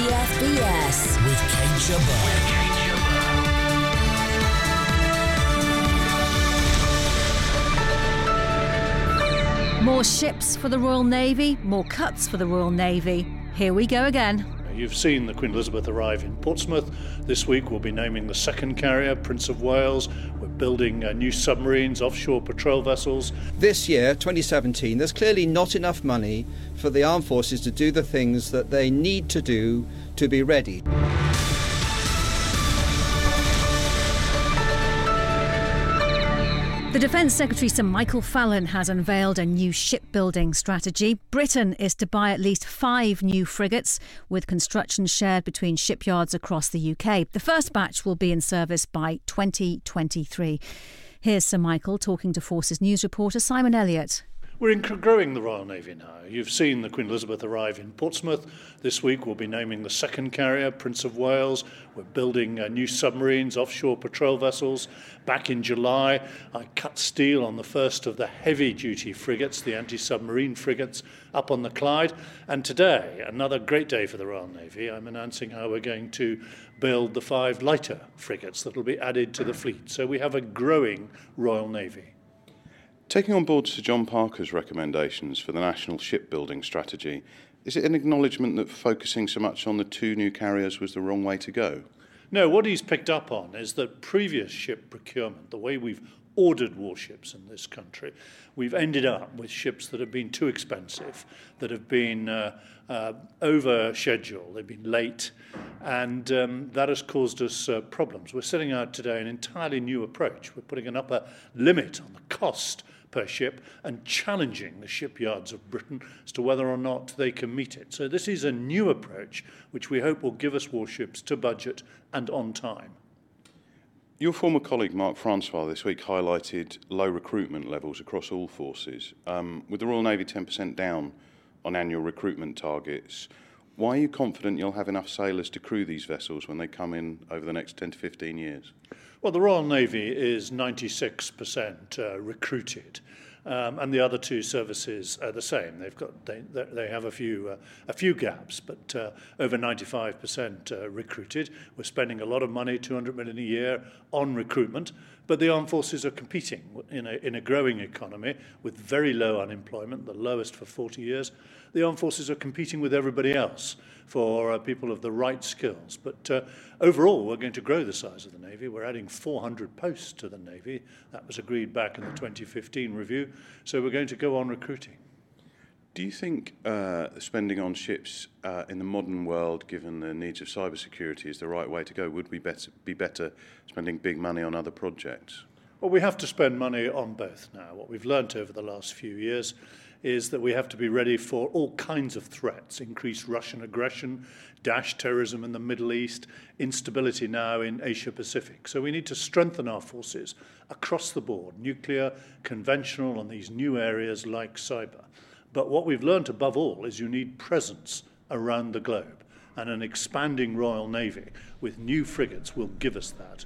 BFBS with Kate Gerbeau. More ships for the Royal Navy, more cuts for the Royal Navy. Here we go again. You've seen the Queen Elizabeth arrive in Portsmouth. This week we'll be naming the second carrier, Prince of Wales. We're building uh, new submarines, offshore patrol vessels. This year, 2017, there's clearly not enough money for the armed forces to do the things that they need to do to be ready. The Defence Secretary Sir Michael Fallon has unveiled a new shipbuilding strategy. Britain is to buy at least five new frigates, with construction shared between shipyards across the UK. The first batch will be in service by 2023. Here's Sir Michael talking to Forces News reporter Simon Elliott. We're growing the Royal Navy now. You've seen the Queen Elizabeth arrive in Portsmouth. This week we'll be naming the second carrier, Prince of Wales. We're building uh, new submarines, offshore patrol vessels. Back in July, I cut steel on the first of the heavy duty frigates, the anti submarine frigates, up on the Clyde. And today, another great day for the Royal Navy, I'm announcing how we're going to build the five lighter frigates that will be added to the fleet. So we have a growing Royal Navy. Taking on board Sir John Parker's recommendations for the national shipbuilding strategy, is it an acknowledgement that focusing so much on the two new carriers was the wrong way to go? No, what he's picked up on is that previous ship procurement, the way we've ordered warships in this country, we've ended up with ships that have been too expensive, that have been uh, uh, over schedule, they've been late, and um, that has caused us uh, problems. We're setting out today an entirely new approach. We're putting an upper limit on the cost per ship and challenging the shipyards of Britain as to whether or not they can meet it. So this is a new approach which we hope will give us warships to budget and on time. Your former colleague Mark Francois this week highlighted low recruitment levels across all forces. Um, with the Royal Navy 10% down on annual recruitment targets, why are you confident you'll have enough sailors to crew these vessels when they come in over the next 10 to 15 years? Well, the Royal Navy is 96% uh, recruited. Um, and the other two services are the same. They've got they they have a few uh, a few gaps, but uh, over 95% uh, recruited. We're spending a lot of money, 200 million a year, on recruitment. But the armed forces are competing in a in a growing economy with very low unemployment, the lowest for 40 years. The armed forces are competing with everybody else for uh, people of the right skills. But uh, overall, we're going to grow the size of the Navy. We're adding 400 posts to the Navy. That was agreed back in the 2015 review. So we're going to go on recruiting. Do you think uh, spending on ships uh, in the modern world, given the needs of cybersecurity, is the right way to go? Would we better, be better spending big money on other projects? Well, we have to spend money on both now. What we've learnt over the last few years is that we have to be ready for all kinds of threats increased Russian aggression, Daesh terrorism in the Middle East, instability now in Asia Pacific. So we need to strengthen our forces across the board nuclear, conventional, and these new areas like cyber. But what we've learnt above all is you need presence around the globe. And an expanding Royal Navy with new frigates will give us that.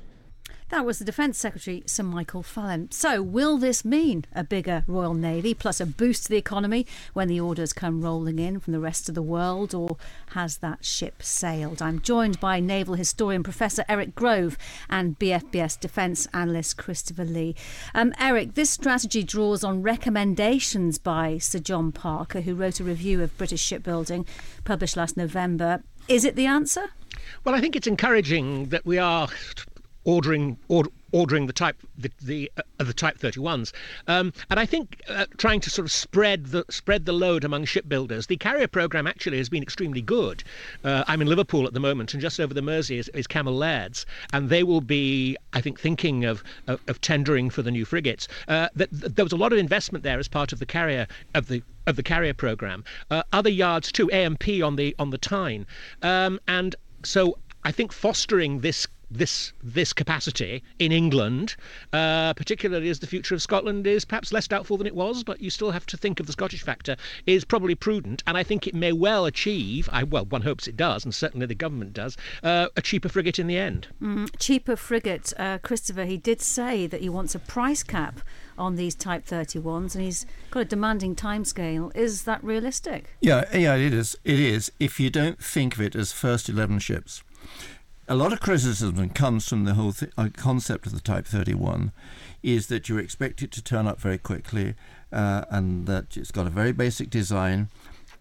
That was the Defence Secretary, Sir Michael Fallon. So, will this mean a bigger Royal Navy plus a boost to the economy when the orders come rolling in from the rest of the world, or has that ship sailed? I'm joined by naval historian Professor Eric Grove and BFBS defence analyst Christopher Lee. Um, Eric, this strategy draws on recommendations by Sir John Parker, who wrote a review of British shipbuilding published last November. Is it the answer? Well, I think it's encouraging that we are ordering or, ordering the type the the, uh, the type 31s um, and I think uh, trying to sort of spread the spread the load among shipbuilders the carrier program actually has been extremely good. Uh, I'm in Liverpool at the moment and just over the Mersey is, is Cammell Laird's and they will be I think thinking of of, of tendering for the new frigates. Uh, that, that there was a lot of investment there as part of the carrier of the of the carrier program. Uh, other yards too A&P on the on the Tyne. Um, and so I think fostering this this this capacity in England, uh, particularly as the future of Scotland is perhaps less doubtful than it was, but you still have to think of the Scottish factor, is probably prudent, and I think it may well achieve. I well, one hopes it does, and certainly the government does, uh, a cheaper frigate in the end. Mm, cheaper frigate, uh, Christopher. He did say that he wants a price cap on these Type 31s, and he's got a demanding timescale. Is that realistic? Yeah, yeah, it is. It is. If you don't think of it as first eleven ships a lot of criticism comes from the whole th- uh, concept of the Type 31 is that you expect it to turn up very quickly uh, and that it's got a very basic design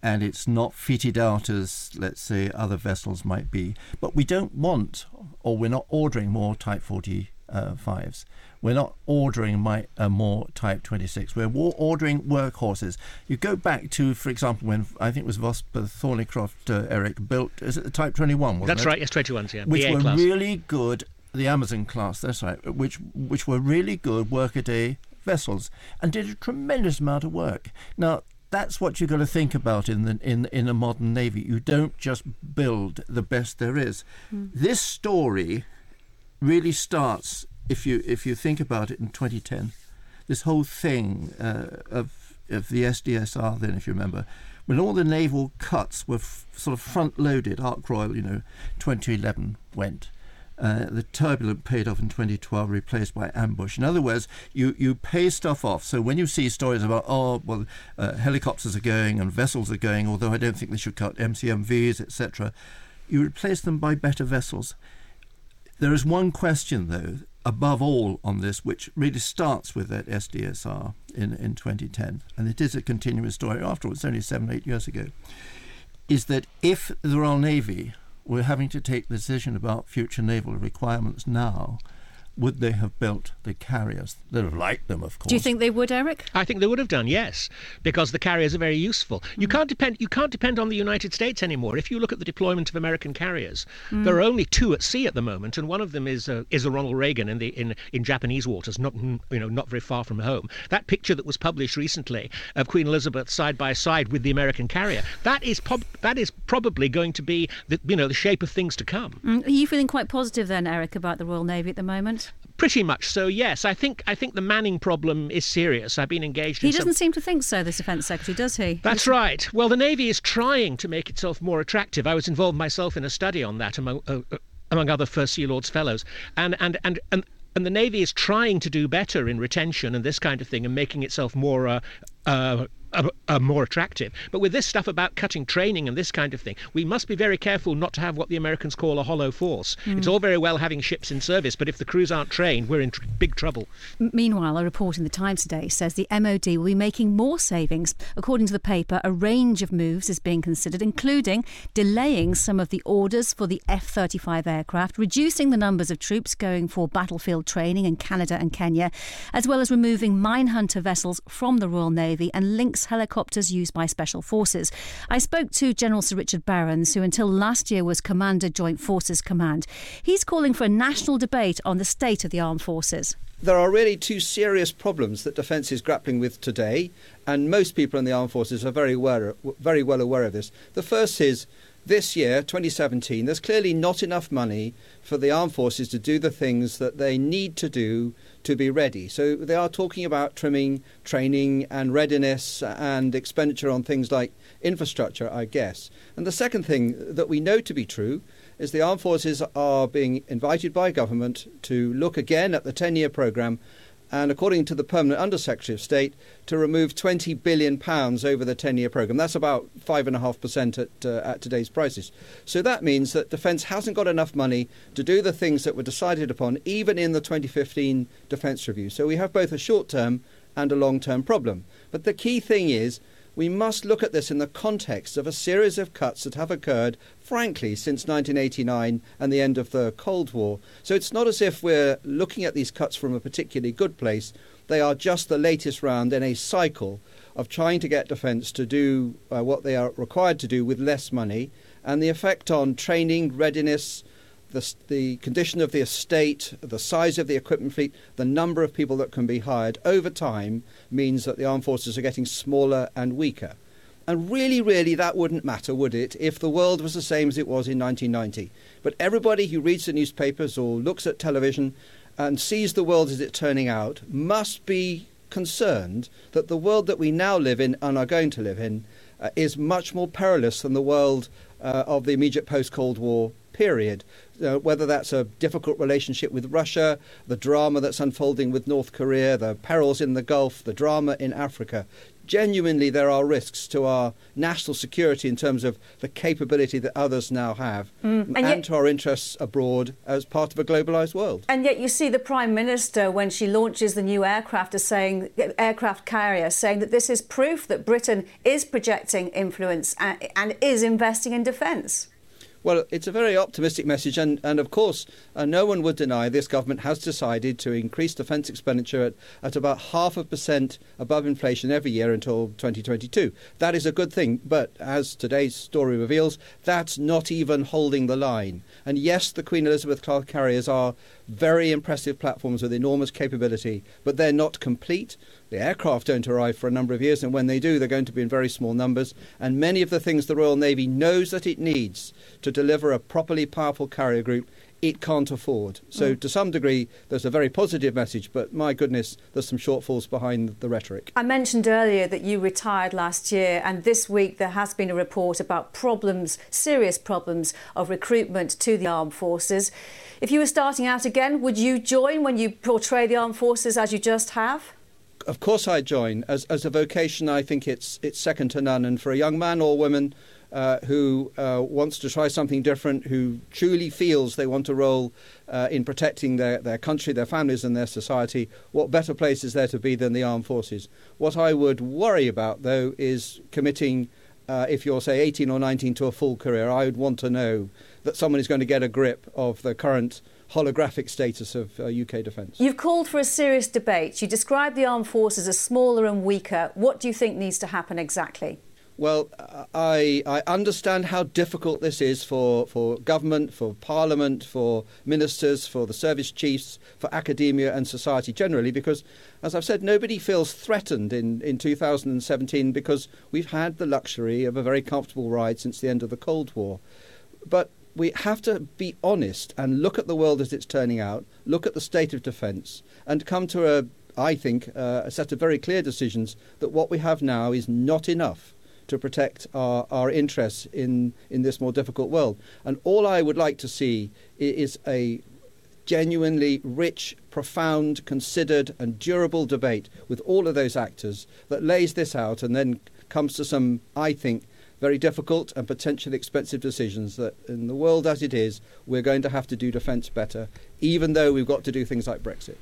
and it's not fitted out as, let's say, other vessels might be. But we don't want, or we're not ordering more Type 45s. We're not ordering my, uh, more Type 26. We're ordering workhorses. You go back to, for example, when I think it was Vosper Thornycroft, uh, Eric, built, is it the Type 21? Wasn't That's it? right, yes, 21s, yeah. Which BA were class. really good, the Amazon class, that's right, which, which were really good workaday vessels and did a tremendous amount of work. Now, that's what you've got to think about in the in in a modern navy. You don't just build the best there is. This story really starts if you if you think about it in 2010. This whole thing uh, of of the SDSR, then if you remember, when all the naval cuts were f- sort of front loaded, Ark Royal, you know, 2011 went. Uh, the turbulent paid off in 2012, replaced by ambush. In other words, you, you pay stuff off. So when you see stories about, oh, well, uh, helicopters are going and vessels are going, although I don't think they should cut MCMVs, etc., you replace them by better vessels. There is one question, though, above all on this, which really starts with that SDSR in, in 2010, and it is a continuous story. After all, it's only seven, eight years ago, is that if the Royal Navy were having to take the decision about future naval requirements now, would they have built the carriers? They'd have liked them, of course. Do you think they would, Eric? I think they would have done, yes, because the carriers are very useful. You can't depend. You can't depend on the United States anymore. If you look at the deployment of American carriers, there are only two at sea at the moment, and one of them is uh, is a Ronald Reagan in the in in Japanese waters, not mm, you know not very far from home. That picture that was published recently of Queen Elizabeth side by side with the American carrier, that is prob- that is probably going to be the you know the shape of things to come. Mm, Are you feeling quite positive then, Eric, about the Royal Navy at the moment? Pretty much so, yes. I think I think the Manning problem is serious. I've been engaged. He doesn't seem to think so, this Defence Secretary, does he? That's right. Well, the Navy is trying to make itself more attractive. I was involved myself in a study on that among uh, uh, among other First Sea Lords Fellows, and and and and. And the Navy is trying to do better in retention and this kind of thing, and making itself more uh, uh, uh, more attractive. But with this stuff about cutting training and this kind of thing, we must be very careful not to have what the Americans call a hollow force. It's all very well having ships in service, but if the crews aren't trained, we're in tr- big trouble. M- Meanwhile, a report in the Times today says the MOD will be making more savings. According to the paper, a range of moves is being considered, including delaying some of the orders for the F 35 aircraft, reducing the numbers of troops going for battlefield training in Canada and Kenya, as well as removing minehunter vessels from the Royal Navy and Helicopters used by Special Forces. I spoke to General Sir Richard Barrons, who until last year was Commander Joint Forces Command. He's calling for a national debate on the state of the armed forces. there are really two serious problems that defence is grappling with today, and most people in the armed forces are very aware, very well aware of this. The first is this year, 2017, there's clearly not enough money for the armed forces to do the things that they need to do to be ready. So they are talking about trimming, training, and readiness and expenditure on things like infrastructure, I guess. And the second thing that we know to be true is the armed forces are being invited by government to look again at the 10 year programme and according to the permanent undersecretary of state to remove 20 billion pounds over the 10 year programme that's about 5.5% at, uh, at today's prices. So that means that defence hasn't got enough money to do the things that were decided upon even in the 2015 defence review. So we have both a short term and a long term problem. But the key thing is we must look at this in the context of a series of cuts that have occurred, frankly, since 1989 and the end of the Cold War. So it's not as if we're looking at these cuts from a particularly good place. They are just the latest round in a cycle of trying to get defence to do uh, what they are required to do with less money, and the effect on training, readiness, the, the condition of the estate, the size of the equipment fleet, the number of people that can be hired over time means that the armed forces are getting smaller and weaker. And really, really, that wouldn't matter, would it, if the world was the same as it was in 1990? But everybody who reads the newspapers or looks at television and sees the world as it's turning out must be concerned that the world that we now live in and are going to live in uh, is much more perilous than the world uh, of the immediate post Cold War period. Uh, whether that's a difficult relationship with Russia, the drama that's unfolding with North Korea, the perils in the Gulf, the drama in Africa genuinely there are risks to our national security in terms of the capability that others now have mm. and, and yet, to our interests abroad as part of a globalized world. And yet you see the Prime Minister when she launches the new aircraft as saying aircraft carrier saying that this is proof that Britain is projecting influence and, and is investing in defence. Well, it's a very optimistic message, and, and of course, uh, no one would deny this government has decided to increase defence expenditure at, at about half a percent above inflation every year until 2022. That is a good thing, but as today's story reveals, that's not even holding the line. And yes, the Queen Elizabeth class carriers are very impressive platforms with enormous capability, but they're not complete. The aircraft don't arrive for a number of years, and when they do, they're going to be in very small numbers. And many of the things the Royal Navy knows that it needs to deliver a properly powerful carrier group it can't afford. So, mm. to some degree, there's a very positive message, but my goodness, there's some shortfalls behind the rhetoric. I mentioned earlier that you retired last year, and this week there has been a report about problems, serious problems, of recruitment to the armed forces. If you were starting out again, would you join when you portray the armed forces as you just have? Of course, I'd join. As, as a vocation, I think it's, it's second to none. And for a young man or woman, uh, who uh, wants to try something different, who truly feels they want a role uh, in protecting their, their country, their families, and their society, what better place is there to be than the armed forces? What I would worry about, though, is committing, uh, if you're, say, 18 or 19 to a full career. I would want to know that someone is going to get a grip of the current holographic status of uh, UK defence. You've called for a serious debate. You describe the armed forces as smaller and weaker. What do you think needs to happen exactly? Well, I, I understand how difficult this is for, for government, for parliament, for ministers, for the service chiefs, for academia and society generally, because, as I've said, nobody feels threatened in, in 2017 because we've had the luxury of a very comfortable ride since the end of the Cold War. But we have to be honest and look at the world as it's turning out, look at the state of defence, and come to a, I think, uh, a set of very clear decisions that what we have now is not enough to protect our, our interests in, in this more difficult world. And all I would like to see is a genuinely rich, profound, considered, and durable debate with all of those actors that lays this out and then comes to some, I think, very difficult and potentially expensive decisions that in the world as it is, we're going to have to do defence better, even though we've got to do things like Brexit.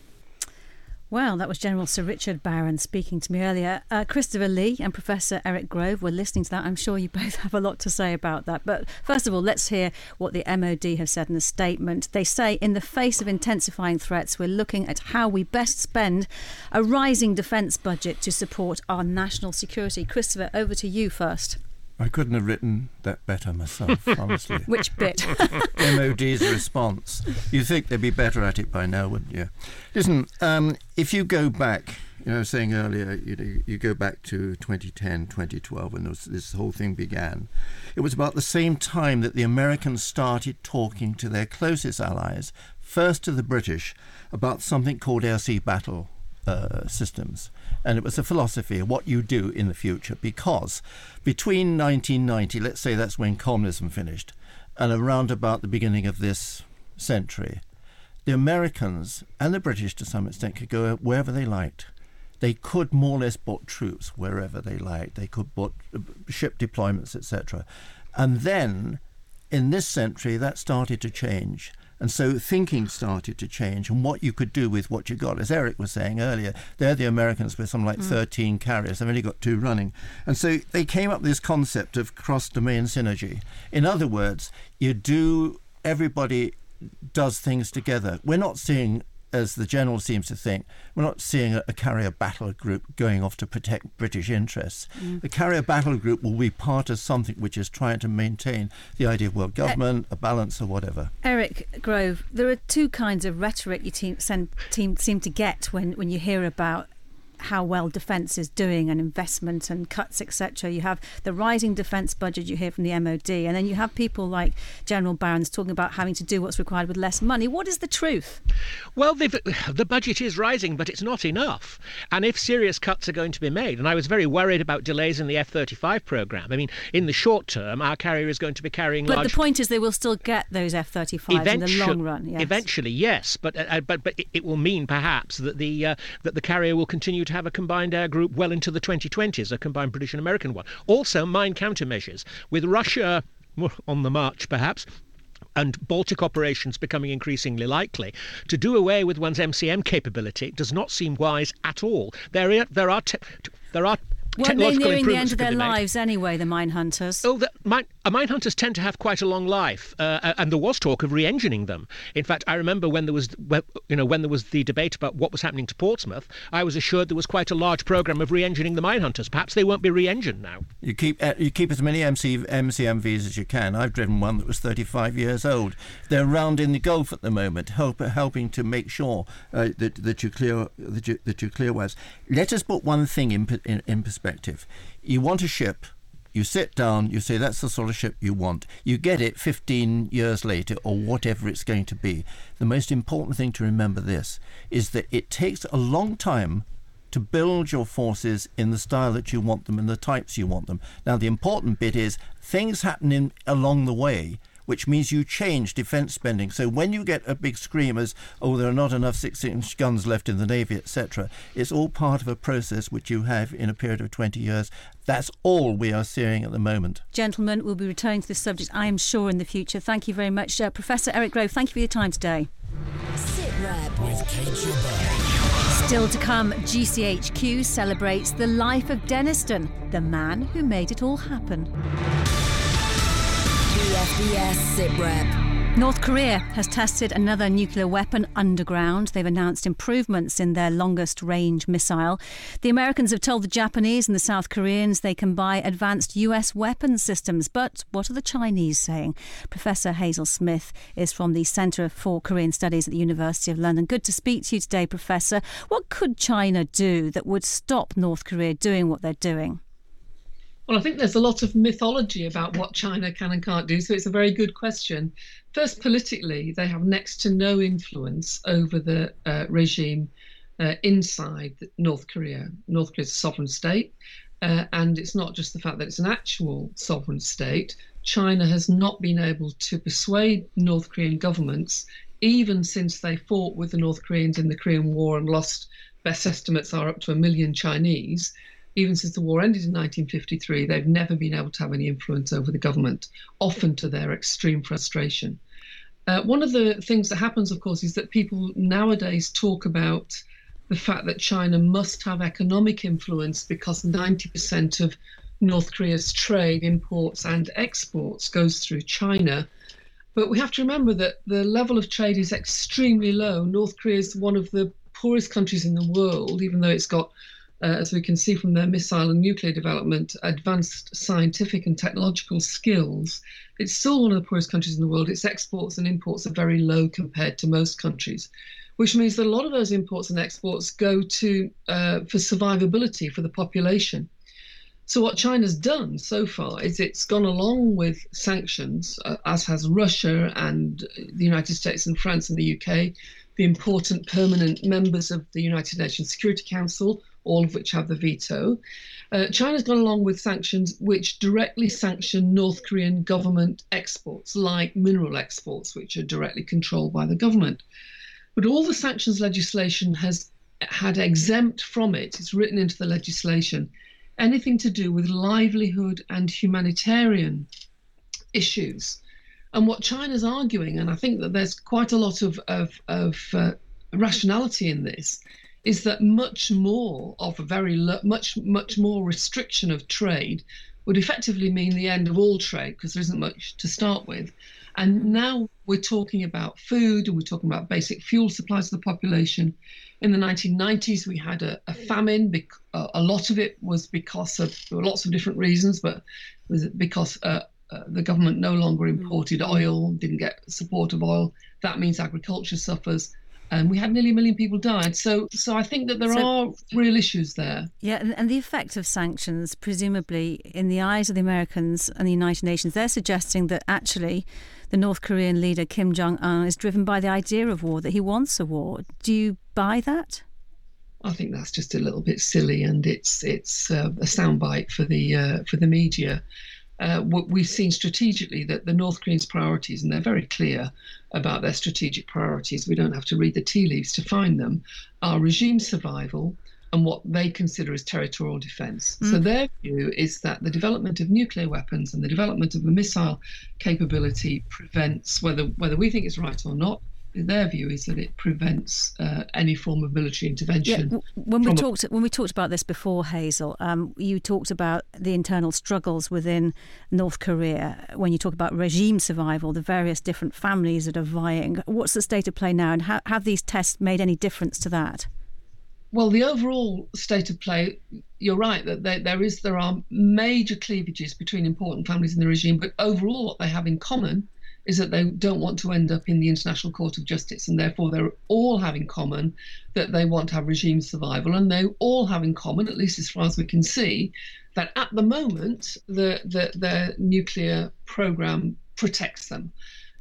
Well, that was General Sir Richard Barron speaking to me earlier. Uh, Christopher Lee and Professor Eric Grove were listening to that. I'm sure you both have a lot to say about that. But first of all, let's hear what the MOD have said in a statement. They say, in the face of intensifying threats, we're looking at how we best spend a rising defence budget to support our national security. Christopher, over to you first. I couldn't have written that better myself, honestly. Which bit? MOD's response. You think they'd be better at it by now, wouldn't you? Listen, um, if you go back, you know, I was saying earlier, you, know, you go back to 2010, 2012, when was, this whole thing began. It was about the same time that the Americans started talking to their closest allies, first to the British, about something called air sea battle uh, systems. And it was a philosophy of what you do in the future because between 1990, let's say that's when communism finished, and around about the beginning of this century, the Americans and the British to some extent could go wherever they liked. They could more or less put troops wherever they liked. They could put uh, ship deployments, etc. And then in this century, that started to change. And so thinking started to change and what you could do with what you got. As Eric was saying earlier, they're the Americans with something like mm. 13 carriers. They've only got two running. And so they came up with this concept of cross domain synergy. In other words, you do, everybody does things together. We're not seeing as the general seems to think, we're not seeing a, a carrier battle group going off to protect British interests. Mm. The carrier battle group will be part of something which is trying to maintain the idea of world government, a balance, or whatever. Eric Grove, there are two kinds of rhetoric you team, send, team seem to get when, when you hear about how well defence is doing and investment and cuts, etc. You have the rising defence budget you hear from the MOD, and then you have people like General Barrons talking about having to do what's required with less money. What is the truth? Well, the budget is rising, but it's not enough. And if serious cuts are going to be made, and I was very worried about delays in the F 35 programme, I mean, in the short term, our carrier is going to be carrying but large. the point is, they will still get those F 35s in the long run. Yes. Eventually, yes. But, uh, but, but it will mean perhaps that the, uh, that the carrier will continue to have a combined air group well into the 2020s, a combined British and American one. Also, mine countermeasures. With Russia on the march, perhaps, and Baltic operations becoming increasingly likely, to do away with one's MCM capability does not seem wise at all. There, are, there are, te- there are Weren't they nearing the end of their lives anyway, the mine hunters? Oh, the, mine, uh, mine hunters tend to have quite a long life, uh, and there was talk of re-engineing them. In fact, I remember when there was, you know, when there was the debate about what was happening to Portsmouth, I was assured there was quite a large program of re-engineering the mine hunters. Perhaps they won't be re-engined now. You keep uh, you keep as many MC, MCMVs as you can. I've driven one that was 35 years old. They're around in the Gulf at the moment, help, helping to make sure uh, that that you clear that you, that you clear waves. Let us put one thing in, in, in perspective. You want a ship, you sit down, you say that's the sort of ship you want. You get it 15 years later or whatever it's going to be. The most important thing to remember this is that it takes a long time to build your forces in the style that you want them and the types you want them. Now, the important bit is things happen in, along the way which means you change defence spending. So when you get a big scream as, oh, there are not enough six inch guns left in the Navy, etc., it's all part of a process which you have in a period of 20 years. That's all we are seeing at the moment. Gentlemen, we'll be returning to this subject, I am sure, in the future. Thank you very much. Uh, Professor Eric Grove, thank you for your time today. Sit Rep with Kate Still to come, GCHQ celebrates the life of Denniston, the man who made it all happen. BFBS SITREP. North Korea has tested another nuclear weapon underground. They've announced improvements in their longest range missile. The Americans have told the Japanese and the South Koreans they can buy advanced US weapons systems. But what are the Chinese saying? Professor Hazel Smith is from the Centre for Korean Studies at the University of London. Good to speak to you today, Professor. What could China do that would stop North Korea doing what they're doing? Well, I think there's a lot of mythology about what China can and can't do, so it's a very good question. First, politically, they have next to no influence over the uh, regime uh, inside North Korea. North Korea is a sovereign state, uh, and it's not just the fact that it's an actual sovereign state. China has not been able to persuade North Korean governments, even since they fought with the North Koreans in the Korean War and lost, best estimates are up to a million Chinese even since the war ended in 1953, they've never been able to have any influence over the government, often to their extreme frustration. Uh, one of the things that happens, of course, is that people nowadays talk about the fact that China must have economic influence because 90% of North Korea's trade, imports, and exports goes through China. But we have to remember that the level of trade is extremely low. North Korea is one of the poorest countries in the world, even though it's got uh, as we can see from their missile and nuclear development, advanced scientific and technological skills, it's still one of the poorest countries in the world. Its exports and imports are very low compared to most countries, which means that a lot of those imports and exports go to uh, for survivability for the population. So what China's done so far is it's gone along with sanctions, uh, as has Russia and the United States and France and the UK, the important permanent members of the United Nations Security Council, all of which have the veto. Uh, China's gone along with sanctions which directly sanction North Korean government exports, like mineral exports, which are directly controlled by the government. But all the sanctions legislation has had exempt from it, it's written into the legislation, anything to do with livelihood and humanitarian issues. And what China's arguing, and I think that there's quite a lot of, of, of uh, rationality in this, is that much more of a very much much more restriction of trade would effectively mean the end of all trade because there isn't much to start with. And now we're talking about food and we're talking about basic fuel supplies to the population. In the 1990s, we had a, a famine. A lot of it was because of lots of different reasons, but was because uh, uh, the government no longer imported oil, didn't get support of oil. That means agriculture suffers and we had nearly a million people died. So, so I think that there So- are real issues there. Yeah, and, and the effect of sanctions, presumably in the eyes of the Americans and the United Nations, they're suggesting that actually the North Korean leader Kim Jong un is driven by the idea of war, that he wants a war. Do you buy that? I think that's just a little bit silly, and it's it's uh, a soundbite for the uh, for the media. Uh, what we've seen strategically that the North Koreans' priorities, and they're very clear about their strategic priorities. We don't have to read the tea leaves to find them. Are regime survival and what they consider as territorial defence. So their view is that the development of nuclear weapons and the development of a missile capability prevents whether whether we think it's right or not. Their view is that it prevents uh, any form of military intervention. w- when we a- talked when we talked about this before, Hazel, um, you talked about the internal struggles within North Korea. When you talk about regime survival, the various different families that are vying. What's the state of play now, and ha- have these tests made any difference to that? Well, the overall state of play, you're right that there, there is there are major cleavages between important families in the regime, but overall, what they have in common is that they don't want to end up in the International Court of Justice, and therefore they're all have in common that they want to have regime survival, and they all have in common, at least as far as we can see, that at the moment the the their nuclear program protects them.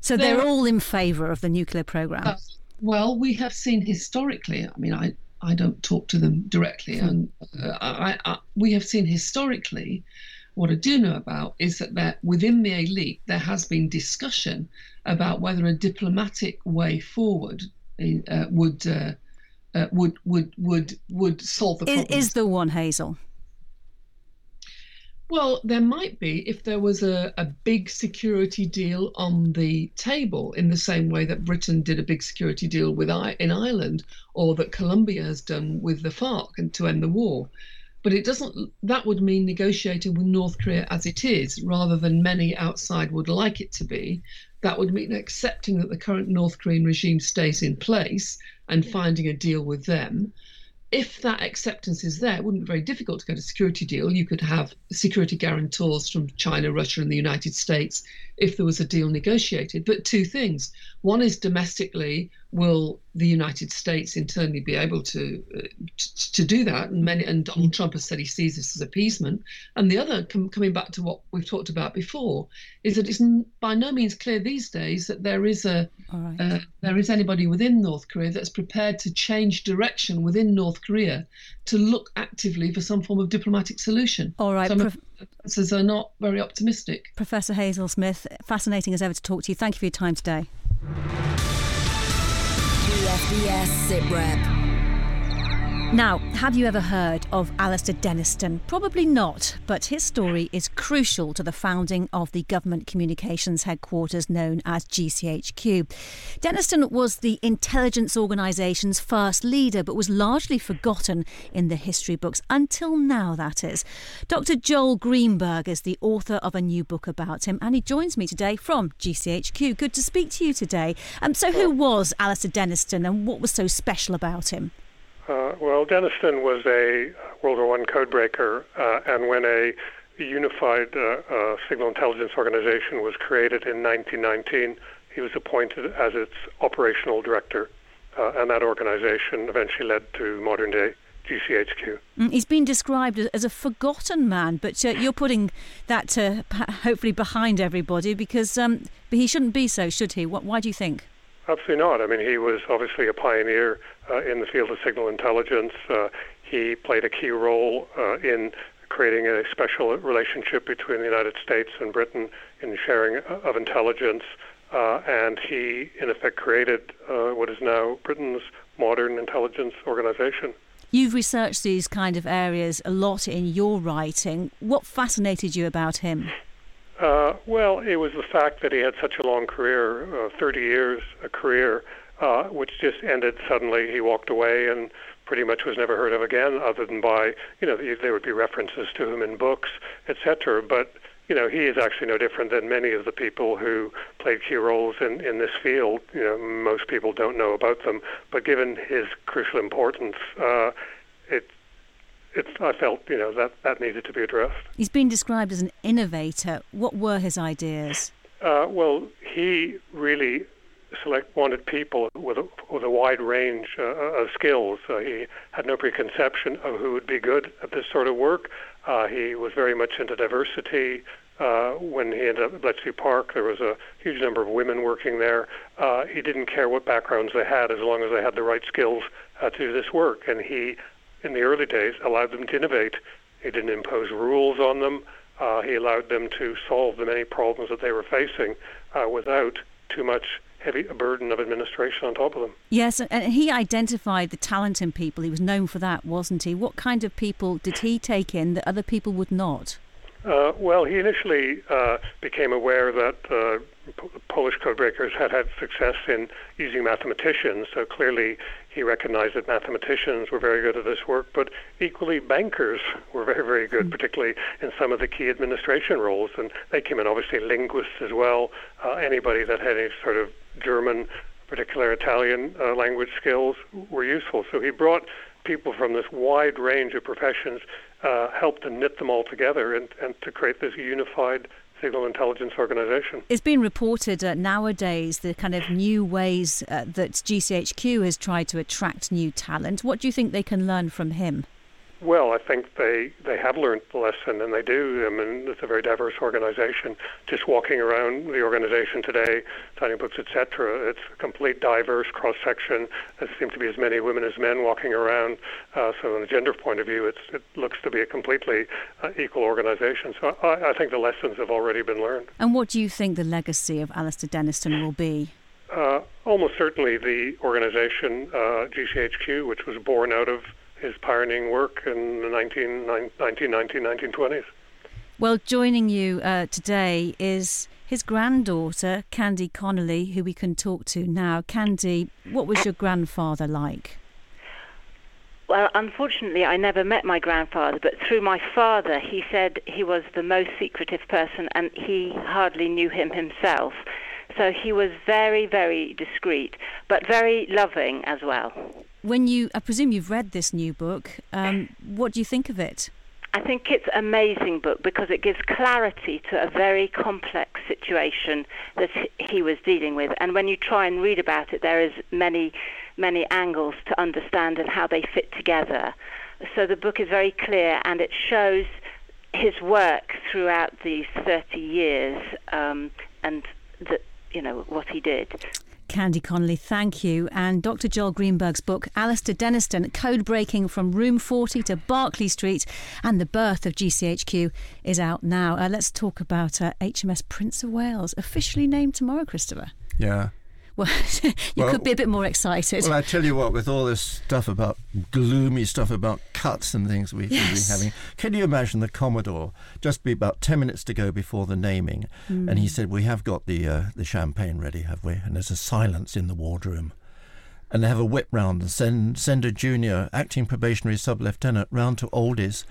So There- they're all in favour of the nuclear program. Uh, well, we have seen historically. I mean, I I don't talk to them directly, and uh, I, I we have seen historically. What I do know about is that there, within the elite there has been discussion about whether a diplomatic way forward uh, would. Uh, uh, would would would would solve the is, problem. is the one Hazel? Well, there might be if there was a, a big security deal on the table in the same way that Britain did a big security deal with I, in Ireland or that Colombia has done with the FARC and to end the war. But it doesn't that would mean negotiating with North Korea as it is rather than many outside would like it to be. That would mean accepting that the current North Korean regime stays in place and finding a deal with them if that acceptance is there, it wouldn't be very difficult to get a security deal. You could have security guarantors from China, Russia, and the United States if there was a deal negotiated. But two things. One is domestically, will the United States internally be able to uh, t- to do that? And many and Donald Trump has said he sees this as appeasement. And the other, com- coming back to what we've talked about before, is that it's n- by no means clear these days that there is a right. uh, there is anybody within North Korea that's prepared to change direction within North Korea to look actively for some form of diplomatic solution. All right, So Prof- the answers are not very optimistic. Professor Hazel Smith, fascinating as ever to talk to you. Thank you for your time today. BFBS SITREP. Now, have you ever heard of Alastair Denniston? Probably not, but his story is crucial to the founding of the government communications headquarters known as GCHQ. Denniston was the intelligence organisation's first leader, but was largely forgotten in the history books, until now, that is. Dr. Joel Greenberg is the author of a new book about him, and he joins me today from GCHQ. Good to speak to you today. Um, so, who was Alastair Denniston, and what was so special about him? Uh, well, Denniston was a World War I codebreaker, uh, and when a unified uh, uh, signal intelligence organization was created in 1919, he was appointed as its operational director, uh, and that organization eventually led to modern day GCHQ. Mm, He's been described as- a forgotten man, but uh, you're putting that uh, hopefully behind everybody because um, he shouldn't be so, should he? Why do you think? Absolutely not. I mean, he was obviously a pioneer uh, in the field of signal intelligence. Uh, he played a key role uh, in creating a special relationship between the United States and Britain in sharing uh, of intelligence. Uh, and he, in effect, created uh, what is now Britain's modern intelligence organization. You've researched these kind of areas a lot in your writing. What fascinated you about him? Uh, well, it was the fact that he had such a long career, uh, 30 years a career, uh, which just ended suddenly. He walked away and pretty much was never heard of again, other than by, you know, there would be references to him in books, etc. But, you know, he is actually no different than many of the people who played key roles in, in this field. You know, most people don't know about them, but given his crucial importance, uh, it it, I felt you know that that needed to be addressed. He's been described as an innovator. What were his ideas? Uh, well, he really select wanted people with a, with a wide range uh, of skills. Uh, he had no preconception of who would be good at this sort of work. Uh, he was very much into diversity. Uh, when he ended up at Bletchley Park, there was a huge number of women working there. Uh, he didn't care what backgrounds they had as long as they had the right skills uh, to do this work. And he, in the early days, allowed them to innovate. He didn't impose rules on them. Uh, he allowed them to solve the many problems that they were facing uh, without too much heavy a burden of administration on top of them. Yes, and he identified the talent in people. He was known for that, wasn't he? What kind of people did he take in that other people would not? Uh, well, he initially uh, became aware that uh, Polish codebreakers had had success in using mathematicians, so clearly he recognized that mathematicians were very good at this work, but equally bankers were very, very good, mm. particularly in some of the key administration roles, and they came in obviously linguists as well, uh, anybody that had any sort of German, particular Italian uh, language skills were useful. So he brought people from this wide range of professions uh, helped to knit them all together and, and to create this unified signal intelligence organization. It's been reported uh, nowadays the kind of new ways uh, that GCHQ has tried to attract new talent. What do you think they can learn from him? Well, I think they, they have learned the lesson, and they do. I mean, it's a very diverse organization. Just walking around the organization today, signing books, etc., it's a complete diverse cross section. There seem to be as many women as men walking around. Uh, so, from a gender point of view, it looks to be a completely uh, equal organization. So, I, I think the lessons have already been learned. And what do you think the legacy of Alastair Denniston will be? Uh, almost certainly the organization, uh, GCHQ, which was born out of his pioneering work in the 19, 1919, 1920s. Well, joining you uh, today is his granddaughter, Candy Connolly, who we can talk to now. Candy, what was your grandfather like? Well, unfortunately, I never met my grandfather, but through my father, he said he was the most secretive person and he hardly knew him himself. So he was very, very discreet, but very loving as well. When you, I presume you've read this new book. Um, what do you think of it? I think it's an amazing book because it gives clarity to a very complex situation that he was dealing with. And when you try and read about it, there is many, many angles to understand and how they fit together. So the book is very clear and it shows his work throughout these 30 years um, and the, you know what he did. Candy Connolly, thank you. And Dr. Joel Greenberg's book, Alastair Denniston, Code Breaking from Room 40 to Berkeley Street and the Birth of GCHQ, is out now. Uh, let's talk about uh, HMS Prince of Wales, officially named tomorrow, Christopher. Yeah, well, you well, could be a bit more excited. Well, I tell you what, with all this stuff about gloomy stuff about cuts and things we've yes. been having, can you imagine the Commodore just be about 10 minutes to go before the naming? Mm. And he said, We have got the, uh, the champagne ready, have we? And there's a silence in the wardroom. And they have a whip round and send, send a junior acting probationary sub lieutenant round to Aldi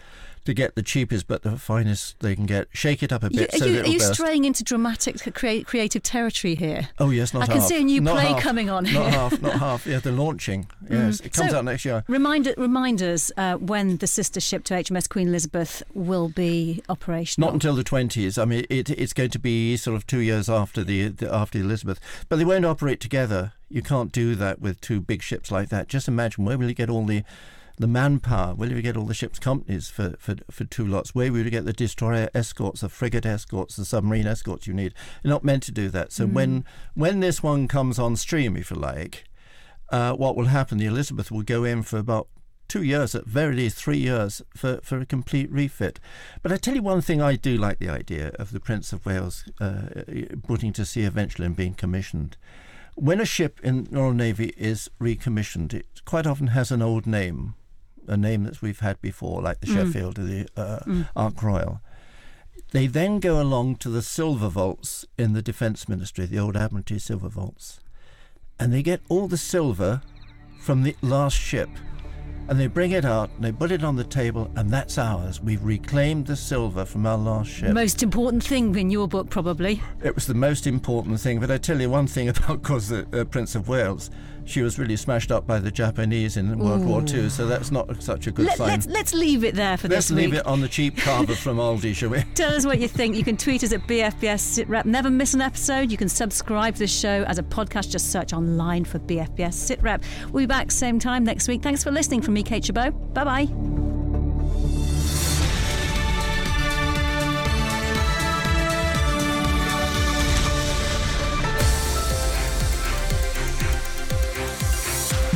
to get the cheapest but the finest they can get. Shake it up a bit. You, so are you, are you straying into dramatic creative territory here? Oh yes, not half. I half. can see a new not play half. coming on. Here. Not here. half, not half. Yeah, the launching. Yes, mm. it comes so, out next year. Remind remind us uh, when the sister ship to HMS Queen Elizabeth will be operational. Not until the twenties. I mean, it, it's going to be sort of two years after the, the after Elizabeth, but they won't operate together. You can't do that with two big ships like that. Just imagine where will you get all the the manpower, where do we get all the ship's companies for, for, for two lots? Where would you get the destroyer escorts, the frigate escorts, the submarine escorts you need? You're not meant to do that. So mm. when when this one comes on stream, if you like, uh, what will happen? The Elizabeth will go in for about two years, at very least three years, for, for a complete refit. But I tell you one thing I do like the idea of the Prince of Wales uh, putting to sea eventually and being commissioned. When a ship in the Royal Navy is recommissioned, it quite often has an old name a name that we've had before, like the mm. Sheffield or the uh, mm. Ark Royal. They then go along to the silver vaults in the Defence Ministry, the old Admiralty silver vaults, and they get all the silver from the last ship and they bring it out, and they put it on the table, and that's ours. We've reclaimed the silver from our last ship. Most important thing in your book, probably. It was the most important thing. But I tell you one thing about, course, the uh, Prince of Wales. She was really smashed up by the Japanese in World War II, so that's not such a good Let, sign. let's let's leave it there for Let's this leave it on the cheap cava from Aldi, shall we? Tell us what you think. You can tweet us at BFBS SitRep. Never miss an episode. You can subscribe to the show as a podcast. Just search online for BFBS SitRep. We'll be back same time next week. Thanks for listening from me, Kate Gerbeau. Bye bye